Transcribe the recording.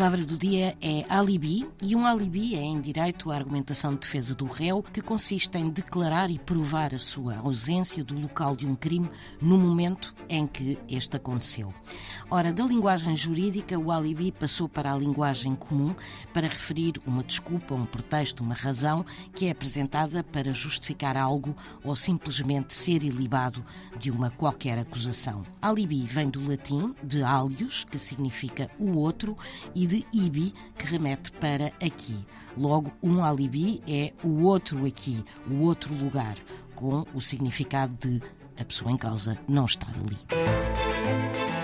palavra do dia é alibi, e um alibi é, em direito, a argumentação de defesa do réu, que consiste em declarar e provar a sua ausência do local de um crime no momento em que este aconteceu. Ora, da linguagem jurídica, o alibi passou para a linguagem comum para referir uma desculpa, um pretexto, uma razão que é apresentada para justificar algo ou simplesmente ser ilibado de uma qualquer acusação. Alibi vem do latim de alius, que significa o outro, e de ibi, que remete para aqui. Logo, um alibi é o outro aqui, o outro lugar, com o significado de a pessoa em causa não estar ali.